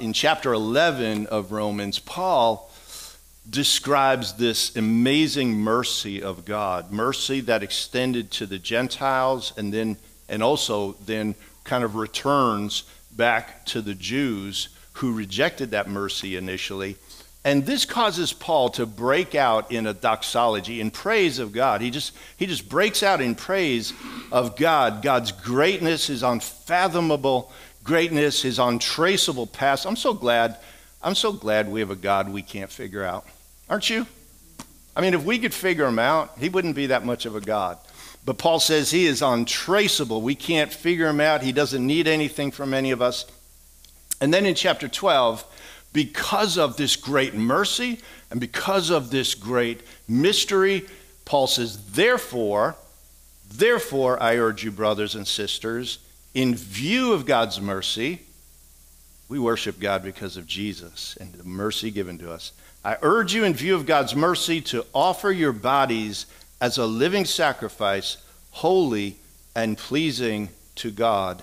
in chapter 11 of Romans, Paul describes this amazing mercy of God, mercy that extended to the Gentiles and then and also then kind of returns back to the Jews who rejected that mercy initially. And this causes Paul to break out in a doxology, in praise of God. He just, he just breaks out in praise of God. God's greatness, his unfathomable greatness, his untraceable past. I'm so glad, I'm so glad we have a God we can't figure out. Aren't you? I mean, if we could figure him out, he wouldn't be that much of a God. But Paul says he is untraceable. We can't figure him out. He doesn't need anything from any of us. And then in chapter 12, because of this great mercy and because of this great mystery, Paul says, therefore, therefore, I urge you, brothers and sisters, in view of God's mercy, we worship God because of Jesus and the mercy given to us. I urge you, in view of God's mercy, to offer your bodies as a living sacrifice, holy and pleasing to God.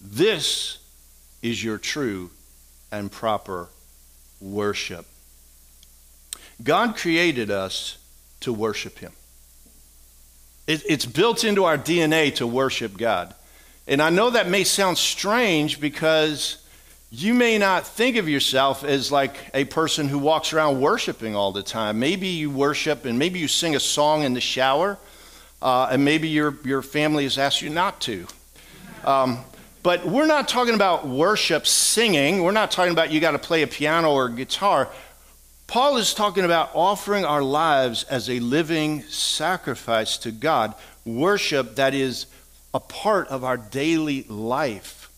This is your true and proper worship. God created us to worship Him. it's built into our DNA to worship God. And I know that may sound strange because you may not think of yourself as like a person who walks around worshiping all the time. Maybe you worship and maybe you sing a song in the shower, uh, and maybe your, your family has asked you not to. Um, but we're not talking about worship singing. We're not talking about you got to play a piano or a guitar. Paul is talking about offering our lives as a living sacrifice to God, worship that is a part of our daily life.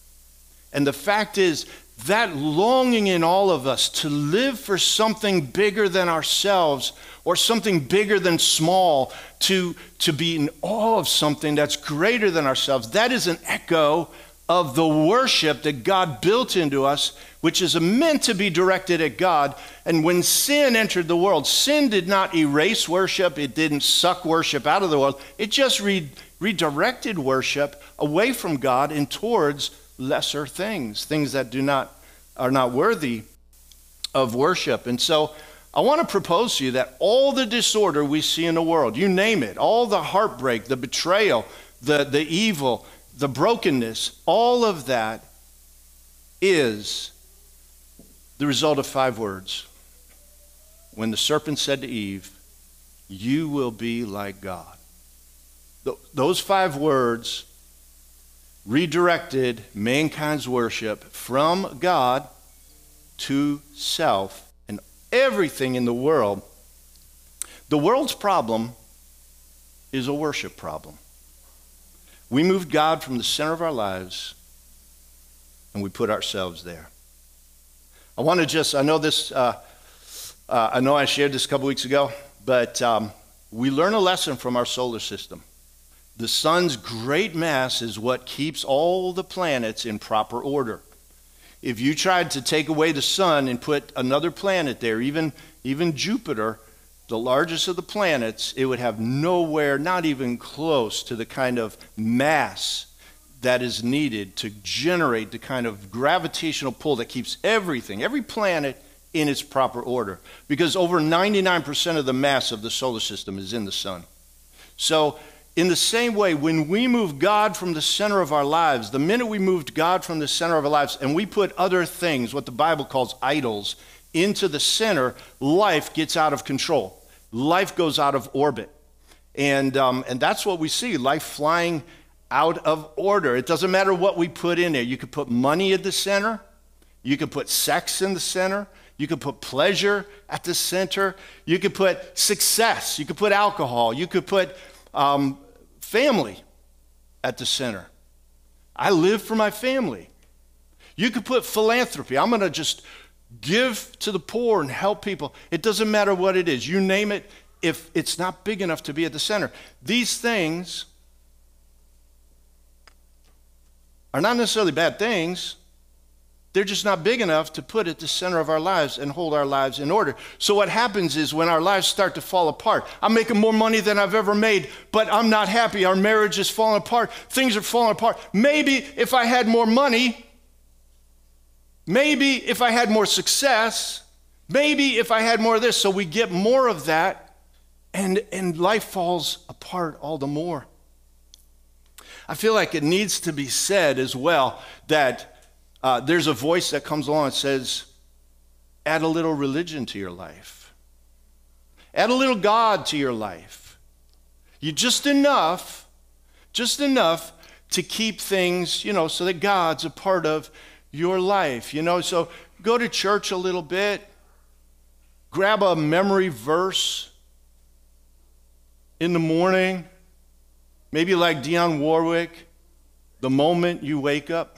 And the fact is, that longing in all of us to live for something bigger than ourselves or something bigger than small, to, to be in awe of something that's greater than ourselves, that is an echo of the worship that God built into us, which is meant to be directed at God. And when sin entered the world, sin did not erase worship, it didn't suck worship out of the world, it just re- redirected worship away from God and towards lesser things, things that do not are not worthy of worship. And so I want to propose to you that all the disorder we see in the world, you name it, all the heartbreak, the betrayal, the, the evil, the brokenness, all of that is the result of five words. When the serpent said to Eve, You will be like God. Those five words redirected mankind's worship from God to self and everything in the world. The world's problem is a worship problem. We moved God from the center of our lives and we put ourselves there. I want to just, I know this, uh, uh, I know I shared this a couple weeks ago, but um, we learn a lesson from our solar system. The sun's great mass is what keeps all the planets in proper order. If you tried to take away the sun and put another planet there, even, even Jupiter, the largest of the planets, it would have nowhere, not even close to the kind of mass that is needed to generate the kind of gravitational pull that keeps everything, every planet, in its proper order. Because over 99% of the mass of the solar system is in the sun. So in the same way, when we move God from the center of our lives, the minute we moved God from the center of our lives and we put other things, what the Bible calls idols, into the center, life gets out of control. Life goes out of orbit. And, um, and that's what we see life flying out of order. It doesn't matter what we put in there. You could put money at the center, you could put sex in the center, you could put pleasure at the center, you could put success, you could put alcohol, you could put um, family at the center. I live for my family. You could put philanthropy. I'm going to just give to the poor and help people. It doesn't matter what it is. You name it, if it's not big enough to be at the center. These things are not necessarily bad things. They're just not big enough to put at the center of our lives and hold our lives in order. So, what happens is when our lives start to fall apart, I'm making more money than I've ever made, but I'm not happy. Our marriage is falling apart. Things are falling apart. Maybe if I had more money, Maybe if I had more success, maybe if I had more of this. So we get more of that, and, and life falls apart all the more. I feel like it needs to be said as well that uh, there's a voice that comes along and says, add a little religion to your life, add a little God to your life. You just enough, just enough to keep things, you know, so that God's a part of your life, you know. So go to church a little bit, grab a memory verse in the morning, maybe like Dionne Warwick, the moment you wake up,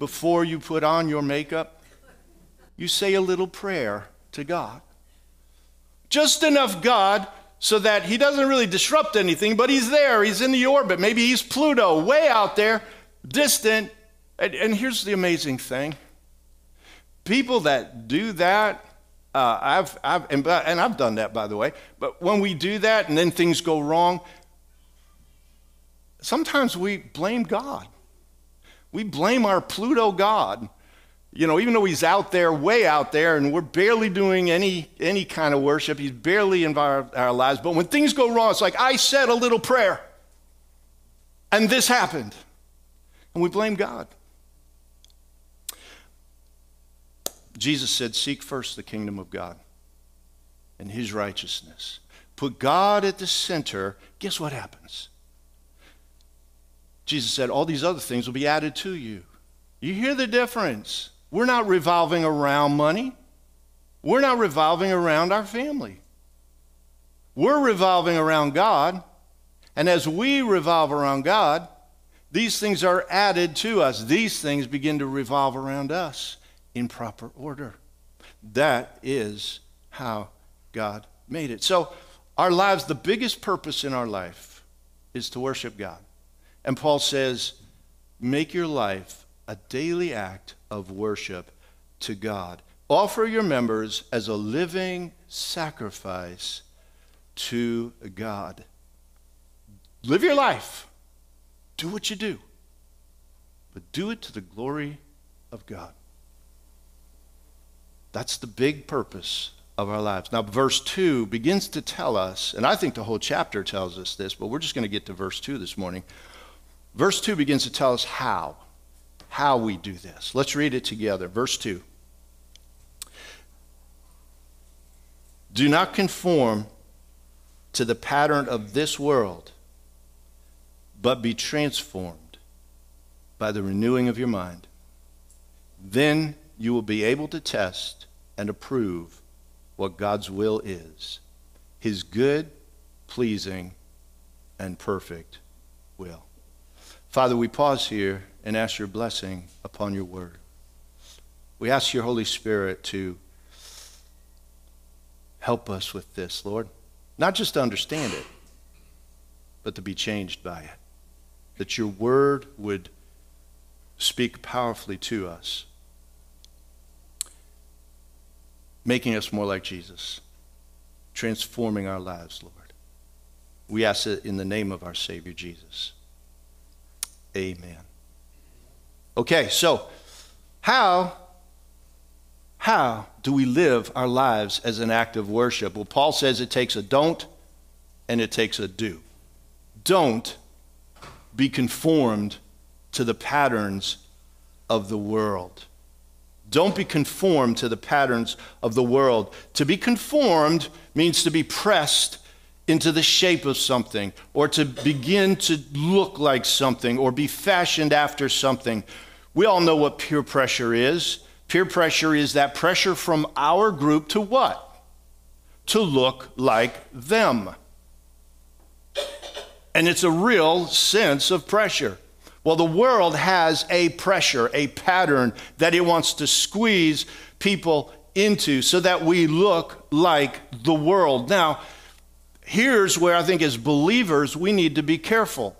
before you put on your makeup, you say a little prayer to God. Just enough God so that He doesn't really disrupt anything, but He's there. He's in the orbit. Maybe He's Pluto, way out there, distant. And, and here's the amazing thing people that do that, uh, I've, I've, and, and I've done that, by the way, but when we do that and then things go wrong, sometimes we blame God. We blame our Pluto God. You know, even though he's out there, way out there, and we're barely doing any, any kind of worship, he's barely in our, our lives. But when things go wrong, it's like, I said a little prayer, and this happened. And we blame God. Jesus said, Seek first the kingdom of God and his righteousness. Put God at the center. Guess what happens? Jesus said, All these other things will be added to you. You hear the difference. We're not revolving around money, we're not revolving around our family. We're revolving around God. And as we revolve around God, these things are added to us. These things begin to revolve around us in proper order. That is how God made it. So, our lives, the biggest purpose in our life is to worship God. And Paul says, make your life a daily act of worship to God. Offer your members as a living sacrifice to God. Live your life. Do what you do. But do it to the glory of God. That's the big purpose of our lives. Now, verse 2 begins to tell us, and I think the whole chapter tells us this, but we're just going to get to verse 2 this morning. Verse 2 begins to tell us how, how we do this. Let's read it together. Verse 2. Do not conform to the pattern of this world, but be transformed by the renewing of your mind. Then you will be able to test and approve what God's will is his good, pleasing, and perfect will. Father, we pause here and ask your blessing upon your word. We ask your Holy Spirit to help us with this, Lord. Not just to understand it, but to be changed by it. That your word would speak powerfully to us, making us more like Jesus, transforming our lives, Lord. We ask it in the name of our Savior Jesus. Amen. Okay, so how how do we live our lives as an act of worship? Well, Paul says it takes a don't and it takes a do. Don't be conformed to the patterns of the world. Don't be conformed to the patterns of the world. To be conformed means to be pressed into the shape of something or to begin to look like something or be fashioned after something. We all know what peer pressure is. Peer pressure is that pressure from our group to what? To look like them. And it's a real sense of pressure. Well, the world has a pressure, a pattern that it wants to squeeze people into so that we look like the world. Now, here's where I think as believers we need to be careful.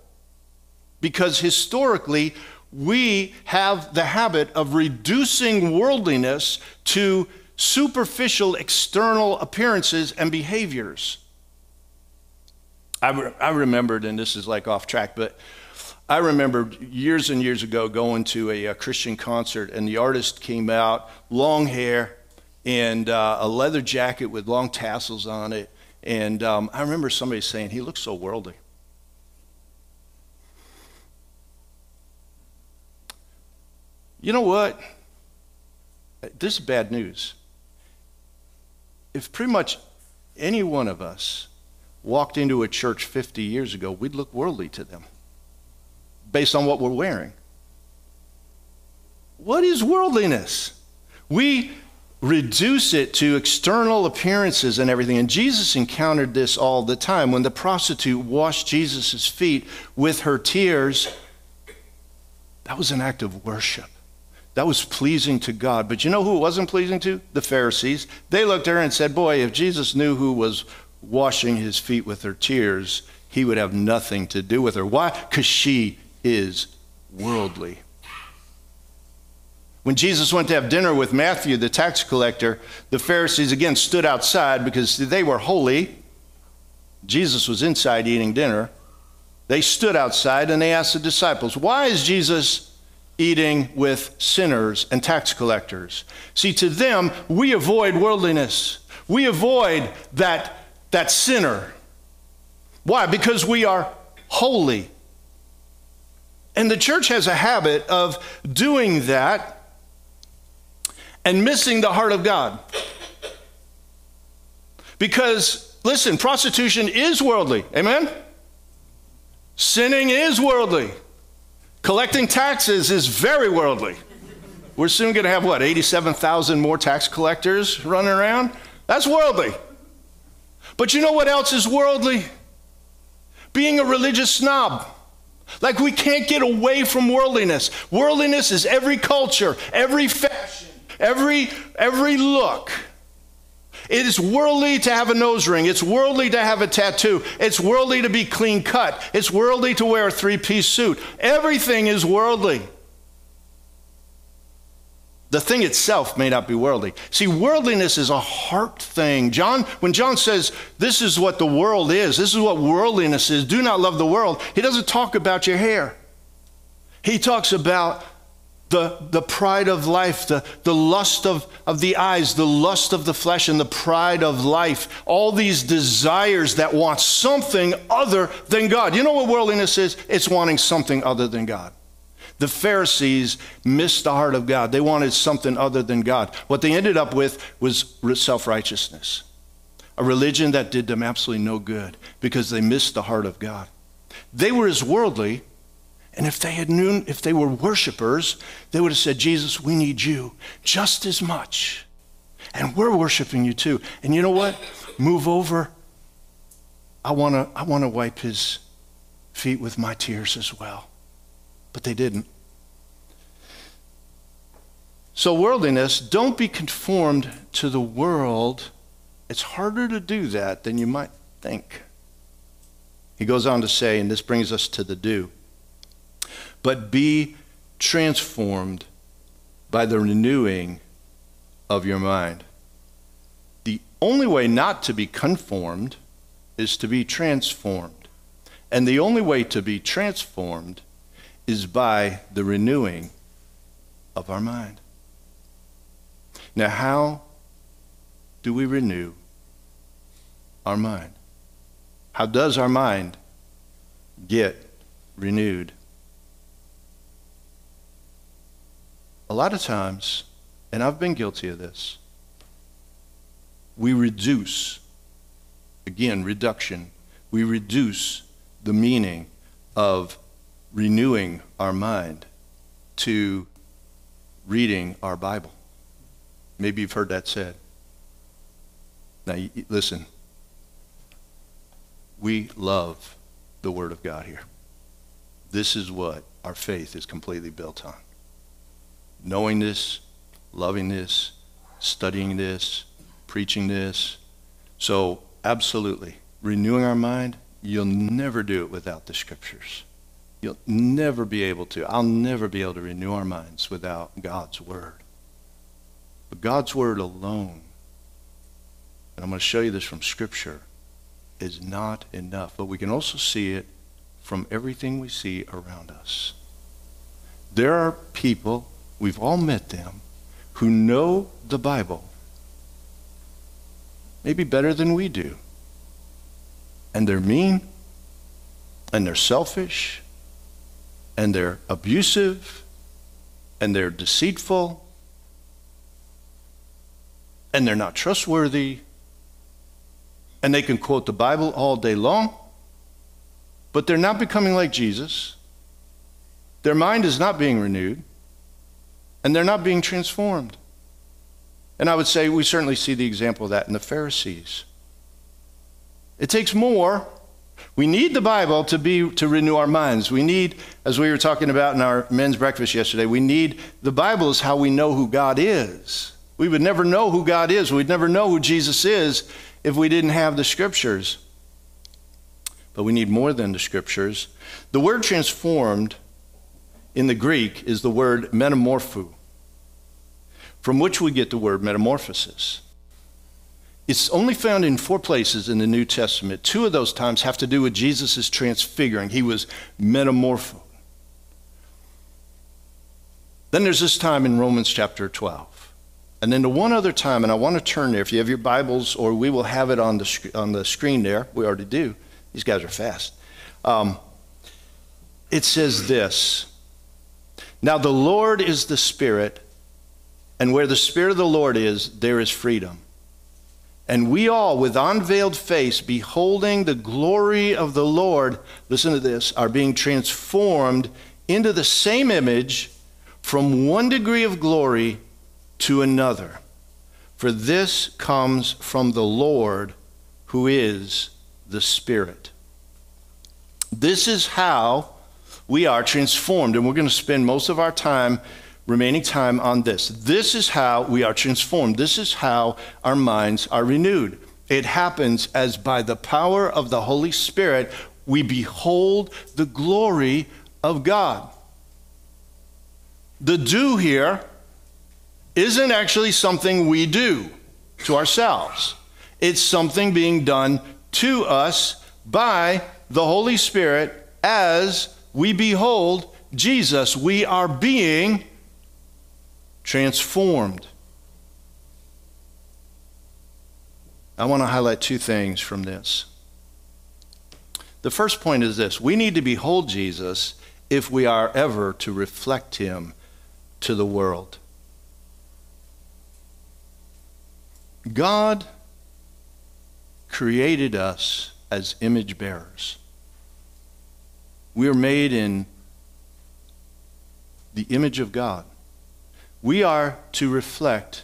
Because historically, we have the habit of reducing worldliness to superficial external appearances and behaviors. I, re- I remembered, and this is like off track, but I remember years and years ago going to a, a Christian concert, and the artist came out, long hair, and uh, a leather jacket with long tassels on it. And um, I remember somebody saying, he looks so worldly. You know what? This is bad news. If pretty much any one of us walked into a church 50 years ago, we'd look worldly to them based on what we're wearing. What is worldliness? We reduce it to external appearances and everything. And Jesus encountered this all the time. When the prostitute washed Jesus' feet with her tears, that was an act of worship. That was pleasing to God. But you know who it wasn't pleasing to? The Pharisees. They looked at her and said, Boy, if Jesus knew who was washing his feet with her tears, he would have nothing to do with her. Why? Because she is worldly. When Jesus went to have dinner with Matthew, the tax collector, the Pharisees again stood outside because they were holy. Jesus was inside eating dinner. They stood outside and they asked the disciples, Why is Jesus eating with sinners and tax collectors? See, to them, we avoid worldliness. We avoid that, that sinner. Why? Because we are holy. And the church has a habit of doing that and missing the heart of God. Because, listen, prostitution is worldly. Amen? Sinning is worldly. Collecting taxes is very worldly. We're soon going to have what, 87,000 more tax collectors running around? That's worldly. But you know what else is worldly? Being a religious snob. Like we can't get away from worldliness. Worldliness is every culture, every fashion, every every look. It is worldly to have a nose ring. It's worldly to have a tattoo. It's worldly to be clean cut. It's worldly to wear a three piece suit. Everything is worldly. The thing itself may not be worldly. See, worldliness is a heart thing. John, when John says this is what the world is, this is what worldliness is, do not love the world, he doesn't talk about your hair. He talks about the, the pride of life, the, the lust of, of the eyes, the lust of the flesh, and the pride of life. All these desires that want something other than God. You know what worldliness is? It's wanting something other than God. The Pharisees missed the heart of God. They wanted something other than God. What they ended up with was self righteousness, a religion that did them absolutely no good because they missed the heart of God. They were as worldly, and if they had known, if they were worshipers, they would have said, Jesus, we need you just as much. And we're worshiping you too. And you know what? Move over. I want to I want to wipe his feet with my tears as well but they didn't. So, worldliness, don't be conformed to the world. It's harder to do that than you might think. He goes on to say, and this brings us to the do, but be transformed by the renewing of your mind. The only way not to be conformed is to be transformed. And the only way to be transformed is by the renewing of our mind. Now, how do we renew our mind? How does our mind get renewed? A lot of times, and I've been guilty of this, we reduce, again, reduction, we reduce the meaning of renewing our mind to reading our Bible. Maybe you've heard that said. Now, listen. We love the Word of God here. This is what our faith is completely built on. Knowing this, loving this, studying this, preaching this. So, absolutely, renewing our mind, you'll never do it without the Scriptures. You'll never be able to. I'll never be able to renew our minds without God's Word. But God's Word alone, and I'm going to show you this from Scripture, is not enough. But we can also see it from everything we see around us. There are people, we've all met them, who know the Bible maybe better than we do. And they're mean, and they're selfish, and they're abusive, and they're deceitful, and they're not trustworthy, and they can quote the Bible all day long, but they're not becoming like Jesus. Their mind is not being renewed, and they're not being transformed. And I would say we certainly see the example of that in the Pharisees. It takes more. We need the Bible to be to renew our minds. We need, as we were talking about in our men's breakfast yesterday, we need the Bible is how we know who God is. We would never know who God is. We'd never know who Jesus is if we didn't have the scriptures. But we need more than the scriptures. The word transformed in the Greek is the word metamorpho from which we get the word metamorphosis. It's only found in four places in the New Testament. Two of those times have to do with Jesus' transfiguring. He was metamorpho. Then there's this time in Romans chapter 12. And then the one other time, and I want to turn there, if you have your Bibles, or we will have it on the, on the screen there. We already do. These guys are fast. Um, it says this Now the Lord is the Spirit and where the Spirit of the Lord is, there is freedom. And we all, with unveiled face, beholding the glory of the Lord, listen to this, are being transformed into the same image from one degree of glory to another. For this comes from the Lord who is the Spirit. This is how we are transformed. And we're going to spend most of our time remaining time on this. This is how we are transformed. This is how our minds are renewed. It happens as by the power of the Holy Spirit, we behold the glory of God. The do here isn't actually something we do to ourselves, it's something being done to us by the Holy Spirit as we behold Jesus. We are being transformed. I want to highlight two things from this. The first point is this we need to behold Jesus if we are ever to reflect him to the world. God created us as image bearers. We are made in the image of God. We are to reflect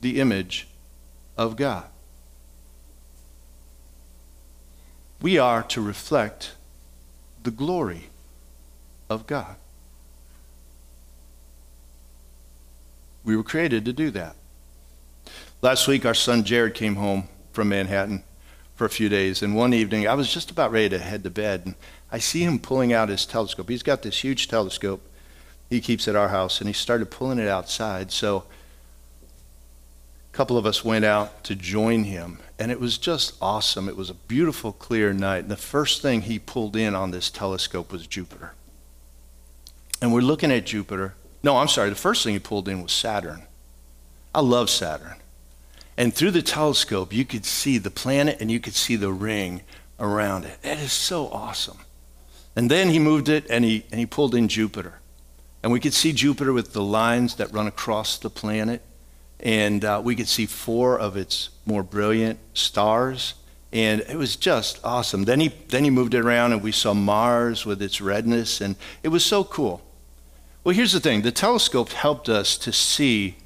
the image of God. We are to reflect the glory of God. We were created to do that. Last week, our son Jared came home from Manhattan for a few days, and one evening, I was just about ready to head to bed, and I see him pulling out his telescope. He's got this huge telescope he keeps at our house, and he started pulling it outside. So a couple of us went out to join him, and it was just awesome. It was a beautiful, clear night. And the first thing he pulled in on this telescope was Jupiter. And we're looking at Jupiter. No, I'm sorry, the first thing he pulled in was Saturn. I love Saturn. And through the telescope, you could see the planet and you could see the ring around it. That is so awesome. And then he moved it and he, and he pulled in Jupiter. And we could see Jupiter with the lines that run across the planet. And uh, we could see four of its more brilliant stars. And it was just awesome. Then he, then he moved it around and we saw Mars with its redness. And it was so cool. Well, here's the thing the telescope helped us to see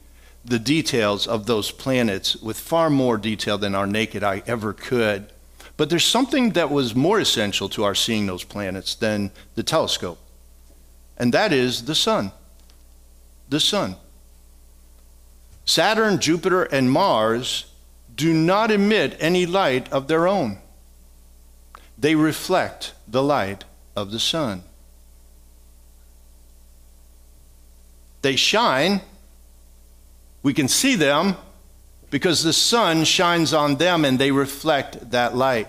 the details of those planets with far more detail than our naked eye ever could. But there's something that was more essential to our seeing those planets than the telescope and that is the sun. The sun. Saturn, Jupiter, and Mars do not emit any light of their own. They reflect the light of the sun. They shine. We can see them because the sun shines on them and they reflect that light.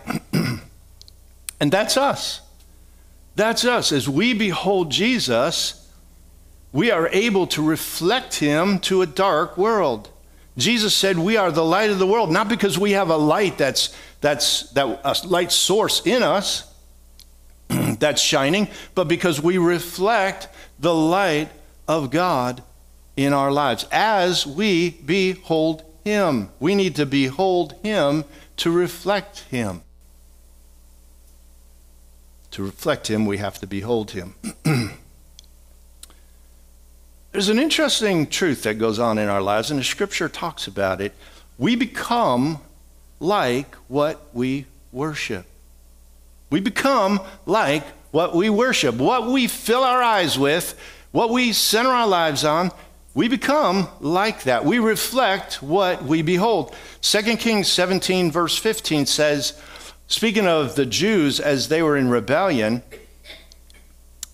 and that's us. That's us. As we behold Jesus, we are able to reflect him to a dark world. Jesus said we are the light of the world, not because we have a light that's, that's that, a light source in us that's shining, but because we reflect the light of God in our lives as we behold him. We need to behold him to reflect him. To reflect him, we have to behold him. There's an interesting truth that goes on in our lives, and the scripture talks about it. We become like what we worship. We become like what we worship. What we fill our eyes with, what we center our lives on, we become like that. We reflect what we behold. 2 Kings 17, verse 15 says, speaking of the Jews as they were in rebellion,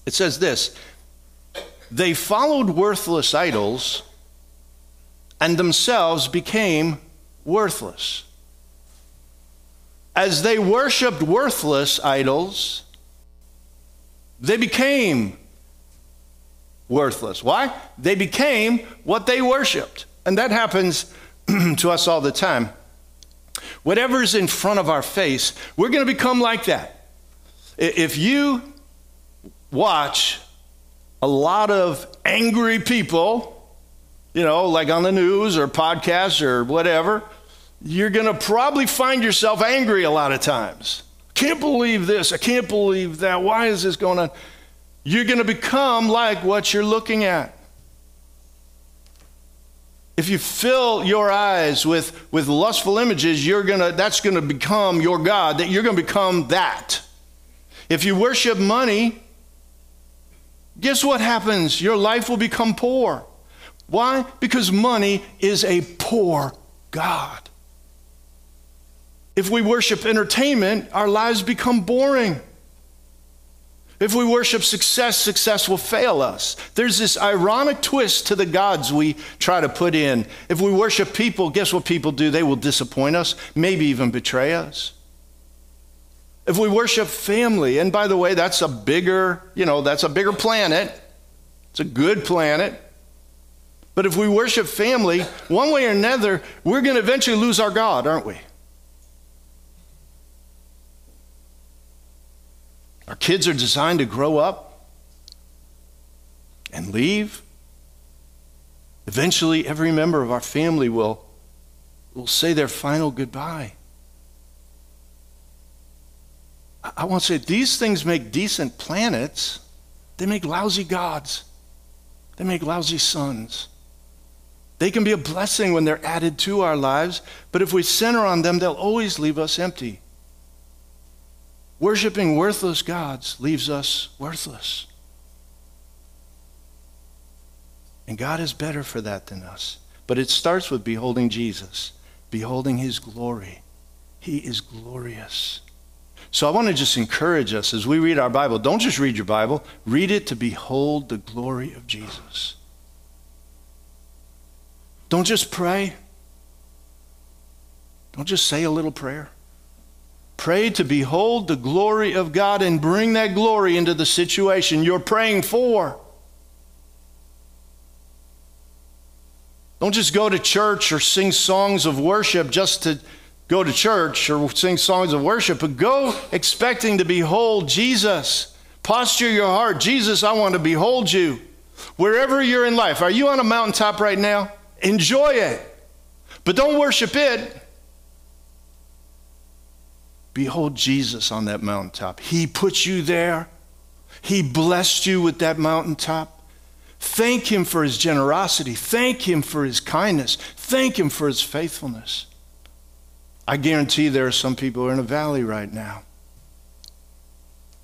it says this they followed worthless idols and themselves became worthless. As they worshiped worthless idols, they became worthless. Why? They became what they worshiped. And that happens to us all the time. Whatever's in front of our face, we're going to become like that. If you watch a lot of angry people, you know, like on the news or podcasts or whatever, you're going to probably find yourself angry a lot of times. Can't believe this. I can't believe that. Why is this going on? You're going to become like what you're looking at. If you fill your eyes with, with lustful images, you're gonna, that's going to become your God, that you're going to become that. If you worship money, guess what happens? Your life will become poor. Why? Because money is a poor God. If we worship entertainment, our lives become boring. If we worship success, success will fail us. There's this ironic twist to the gods we try to put in. If we worship people, guess what people do? They will disappoint us, maybe even betray us. If we worship family, and by the way, that's a bigger, you know, that's a bigger planet. It's a good planet. But if we worship family, one way or another, we're going to eventually lose our God, aren't we? Our kids are designed to grow up and leave. Eventually, every member of our family will, will say their final goodbye. I want to say these things make decent planets, they make lousy gods, they make lousy suns. They can be a blessing when they're added to our lives, but if we center on them, they'll always leave us empty. Worshipping worthless gods leaves us worthless. And God is better for that than us. But it starts with beholding Jesus, beholding his glory. He is glorious. So I want to just encourage us as we read our Bible, don't just read your Bible, read it to behold the glory of Jesus. Don't just pray. Don't just say a little prayer. Pray to behold the glory of God and bring that glory into the situation you're praying for. Don't just go to church or sing songs of worship just to go to church or sing songs of worship, but go expecting to behold Jesus. Posture your heart. Jesus, I want to behold you. Wherever you're in life, are you on a mountaintop right now? Enjoy it. But don't worship it. Behold Jesus on that mountaintop. He put you there, He blessed you with that mountaintop. Thank Him for His generosity, thank Him for His kindness, thank Him for His faithfulness. I guarantee there are some people who are in a valley right now,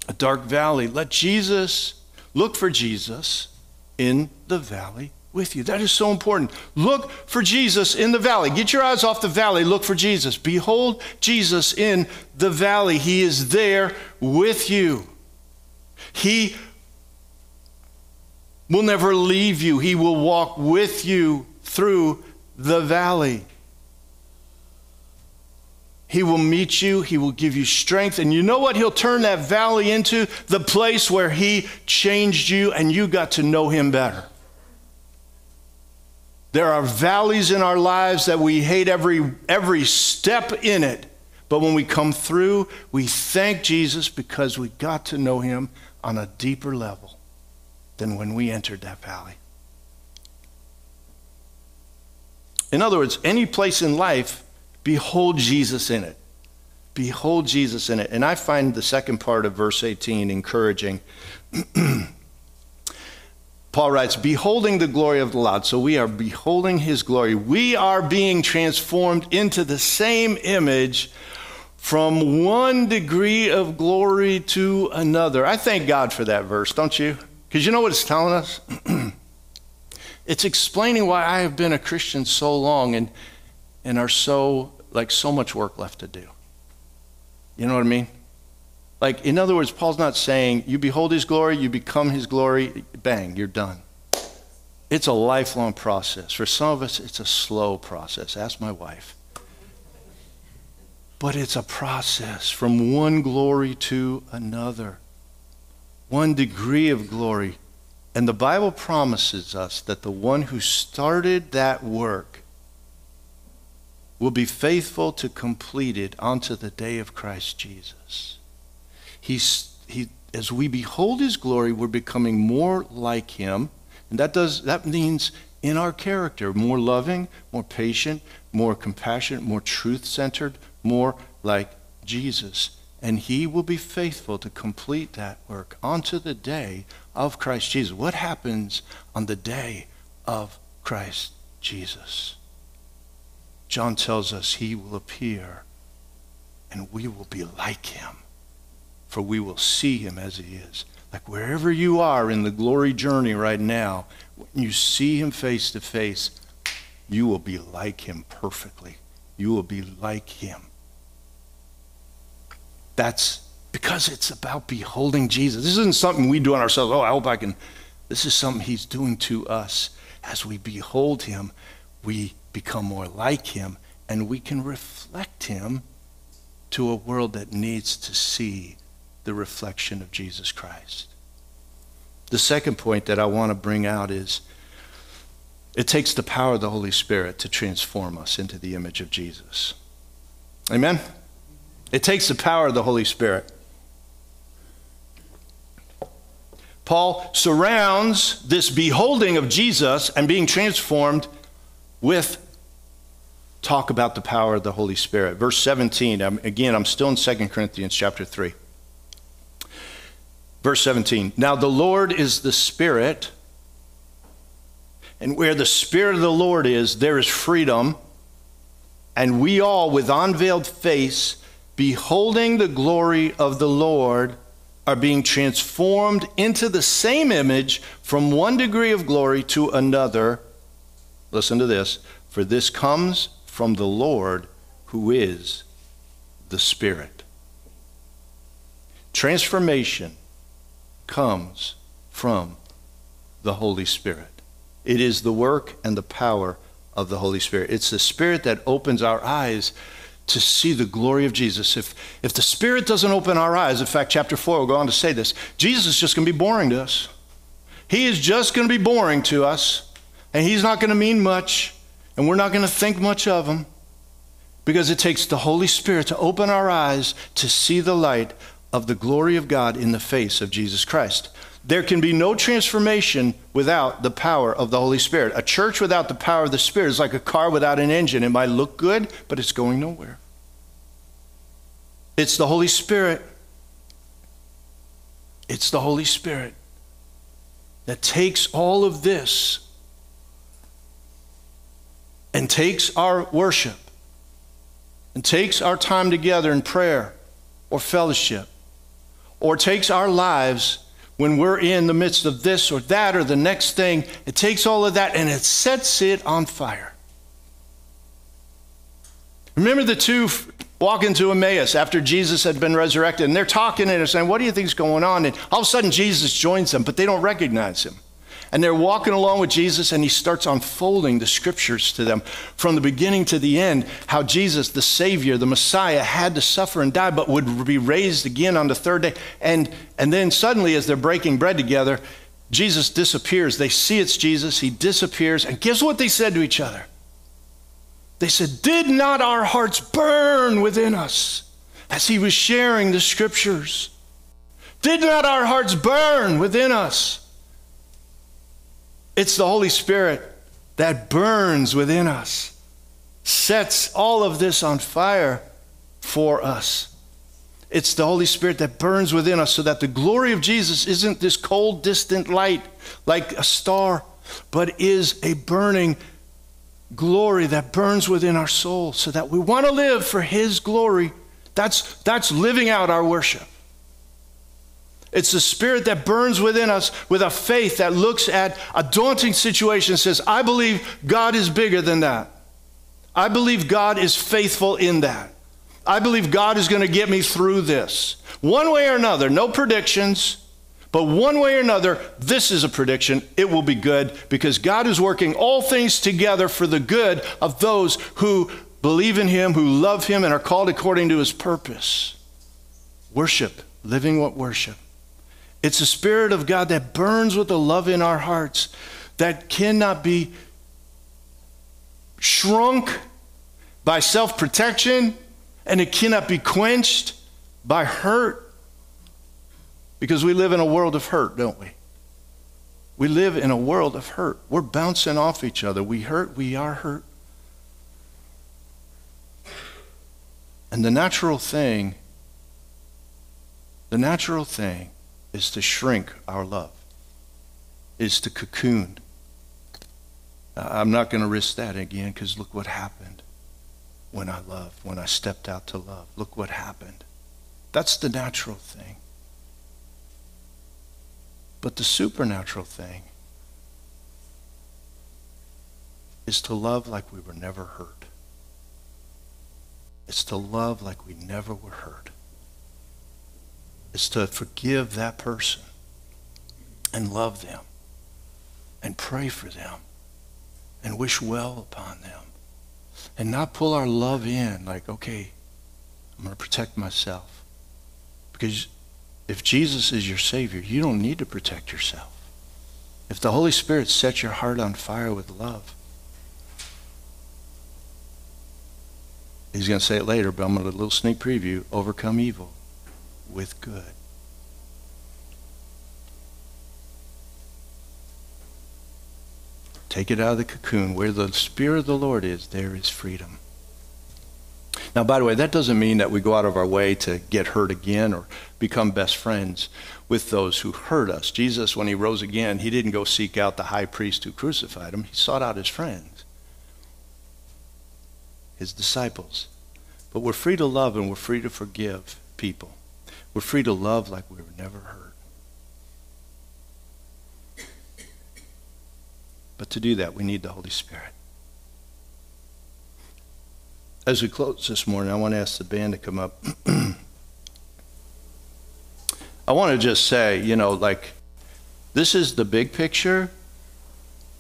a dark valley. Let Jesus, look for Jesus in the valley with you. That is so important. Look for Jesus in the valley. Get your eyes off the valley. Look for Jesus. Behold Jesus in the valley. He is there with you. He will never leave you, He will walk with you through the valley. He will meet you, He will give you strength. And you know what? He'll turn that valley into the place where He changed you and you got to know Him better. There are valleys in our lives that we hate every, every step in it. But when we come through, we thank Jesus because we got to know Him on a deeper level than when we entered that valley. In other words, any place in life, behold Jesus in it. Behold Jesus in it. And I find the second part of verse 18 encouraging. Paul writes, Beholding the glory of the Lord. So we are beholding his glory. We are being transformed into the same image from one degree of glory to another. I thank God for that verse, don't you? Because you know what it's telling us? it's explaining why I have been a Christian so long and, and are so, like, so much work left to do. You know what I mean? Like, in other words, Paul's not saying you behold his glory, you become his glory, bang, you're done. It's a lifelong process. For some of us, it's a slow process. Ask my wife. But it's a process from one glory to another, one degree of glory. And the Bible promises us that the one who started that work will be faithful to complete it unto the day of Christ Jesus. He's, he, as we behold his glory, we're becoming more like him. And that, does, that means in our character more loving, more patient, more compassionate, more truth centered, more like Jesus. And he will be faithful to complete that work onto the day of Christ Jesus. What happens on the day of Christ Jesus? John tells us he will appear and we will be like him, for we will see him as he is. Like wherever you are in the glory journey right now, when you see him face to face, you will be like him perfectly. You will be like him. That's because it's about beholding Jesus. This isn't something we do on ourselves. Oh, I hope I can. This is something He's doing to us. As we behold Him, we become more like Him and we can reflect Him to a world that needs to see the reflection of Jesus Christ. The second point that I want to bring out is it takes the power of the Holy Spirit to transform us into the image of Jesus. Amen? It takes the power of the Holy Spirit. Paul surrounds this beholding of Jesus and being transformed with talk about the power of the Holy Spirit. Verse 17, again, I'm still in 2 Corinthians chapter 3. Verse 17, now the Lord is the Spirit, and where the Spirit of the Lord is, there is freedom. And we all, with unveiled face, beholding the glory of the Lord, are being transformed into the same image from one degree of glory to another. Listen to this. For this comes from the Lord who is the Spirit. Transformation comes from the Holy Spirit. It is the work and the power of the Holy Spirit. It's the Spirit that opens our eyes to see the glory of Jesus. If, if the Spirit doesn't open our eyes, in fact, chapter 4 will go on to say this Jesus is just going to be boring to us. He is just going to be boring to us, and He's not going to mean much, and we're not going to think much of Him because it takes the Holy Spirit to open our eyes to see the light of the glory of God in the face of Jesus Christ. There can be no transformation without the power of the Holy Spirit. A church without the power of the Spirit is like a car without an engine. It might look good, but it's going nowhere. It's the Holy Spirit. It's the Holy Spirit that takes all of this and takes our worship and takes our time together in prayer or fellowship or takes our lives when we're in the midst of this or that or the next thing, it takes all of that and it sets it on fire. Remember the two walking to Emmaus after Jesus had been resurrected, and they're talking and they're saying, What do you think's going on? And all of a sudden, Jesus joins them, but they don't recognize him. And they're walking along with Jesus, and he starts unfolding the scriptures to them from the beginning to the end how Jesus, the Savior, the Messiah, had to suffer and die, but would be raised again on the third day. And, and then suddenly, as they're breaking bread together, Jesus disappears. They see it's Jesus. He disappears. And guess what they said to each other? They said, Did not our hearts burn within us as he was sharing the scriptures? Did not our hearts burn within us? It's the Holy Spirit that burns within us, sets all of this on fire for us. It's the Holy Spirit that burns within us so that the glory of Jesus isn't this cold, distant light like a star, but is a burning glory that burns within our soul so that we want to live for His glory. That's, that's living out our worship. It's the spirit that burns within us with a faith that looks at a daunting situation and says, I believe God is bigger than that. I believe God is faithful in that. I believe God is going to get me through this. One way or another, no predictions, but one way or another, this is a prediction. It will be good because God is working all things together for the good of those who believe in Him, who love Him, and are called according to His purpose. Worship, living what worship. It's the Spirit of God that burns with the love in our hearts that cannot be shrunk by self protection and it cannot be quenched by hurt. Because we live in a world of hurt, don't we? We live in a world of hurt. We're bouncing off each other. We hurt, we are hurt. And the natural thing, the natural thing is to shrink our love, is to cocoon. I'm not going to risk that again because look what happened when I loved, when I stepped out to love. Look what happened. That's the natural thing. But the supernatural thing is to love like we were never hurt. It's to love like we never were hurt is to forgive that person and love them and pray for them and wish well upon them and not pull our love in like, okay, I'm going to protect myself. Because if Jesus is your Savior, you don't need to protect yourself. If the Holy Spirit sets your heart on fire with love, He's going to say it later, but I'm going to a little sneak preview overcome evil with good. Take it out of the cocoon. Where the Spirit of the Lord is, there is freedom. Now, by the way, that doesn't mean that we go out of our way to get hurt again or become best friends with those who hurt us. Jesus, when he rose again, he didn't go seek out the high priest who crucified him, he sought out his friends, his disciples. But we're free to love and we're free to forgive people. We're free to love like we were never hurt. But to do that, we need the Holy Spirit. As we close this morning, I want to ask the band to come up. I want to just say, you know, like, this is the big picture.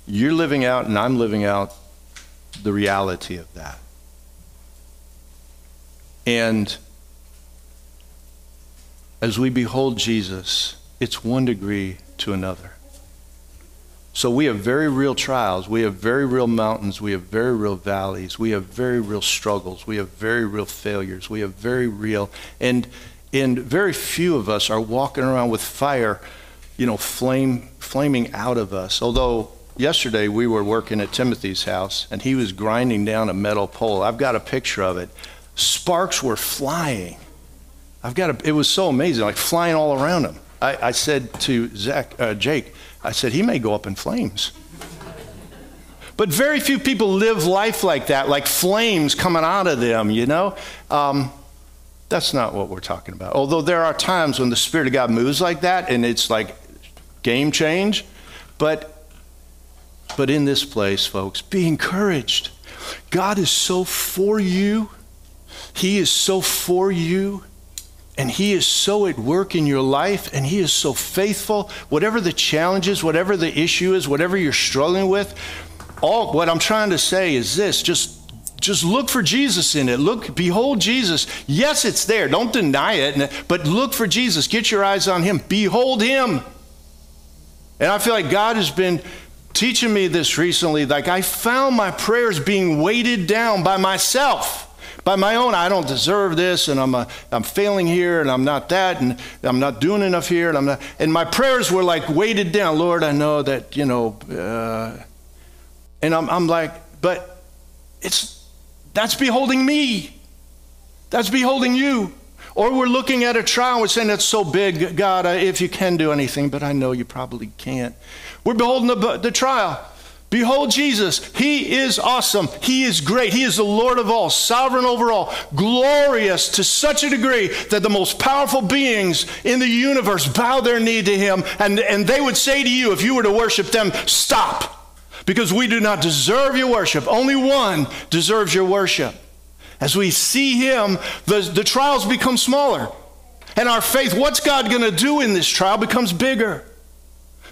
You're living out, and I'm living out the reality of that. And as we behold Jesus, it's one degree to another. So we have very real trials. We have very real mountains. We have very real valleys. We have very real struggles. We have very real failures. We have very real, and, and very few of us are walking around with fire, you know, flame, flaming out of us. Although yesterday we were working at Timothy's house and he was grinding down a metal pole. I've got a picture of it. Sparks were flying I've got a, it was so amazing, like flying all around him. I, I said to Zach, uh, Jake, I said, he may go up in flames. But very few people live life like that, like flames coming out of them, you know? Um, that's not what we're talking about. Although there are times when the Spirit of God moves like that and it's like game change. But, but in this place, folks, be encouraged. God is so for you. He is so for you And He is so at work in your life, and He is so faithful. Whatever the challenge is, whatever the issue is, whatever you're struggling with, all what I'm trying to say is this just just look for Jesus in it. Look, behold Jesus. Yes, it's there. Don't deny it, but look for Jesus. Get your eyes on him. Behold him. And I feel like God has been teaching me this recently. Like I found my prayers being weighted down by myself by my own i don't deserve this and i'm, a, I'm failing here and i'm not that and i'm not doing enough here and i'm not and my prayers were like weighted down. Lord i know that you know uh, and I'm, I'm like but it's that's beholding me. That's beholding you. Or we're looking at a trial and we're saying that's so big god if you can do anything but i know you probably can't. We're beholding the, the trial Behold Jesus. He is awesome. He is great. He is the Lord of all, sovereign over all, glorious to such a degree that the most powerful beings in the universe bow their knee to him. And, and they would say to you, if you were to worship them, stop, because we do not deserve your worship. Only one deserves your worship. As we see him, the, the trials become smaller. And our faith, what's God going to do in this trial, becomes bigger.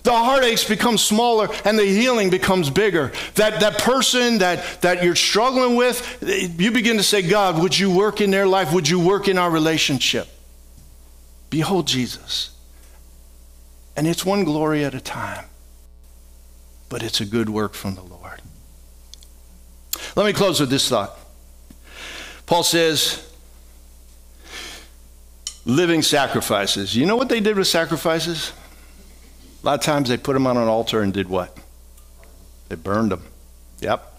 The heartaches become smaller and the healing becomes bigger. That, that person that, that you're struggling with, you begin to say, God, would you work in their life? Would you work in our relationship? Behold Jesus. And it's one glory at a time, but it's a good work from the Lord. Let me close with this thought. Paul says, living sacrifices. You know what they did with sacrifices? A lot of times they put them on an altar and did what? They burned them. Yep.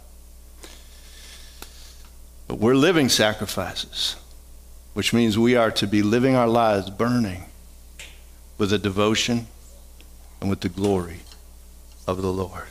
But we're living sacrifices, which means we are to be living our lives burning with a devotion and with the glory of the Lord.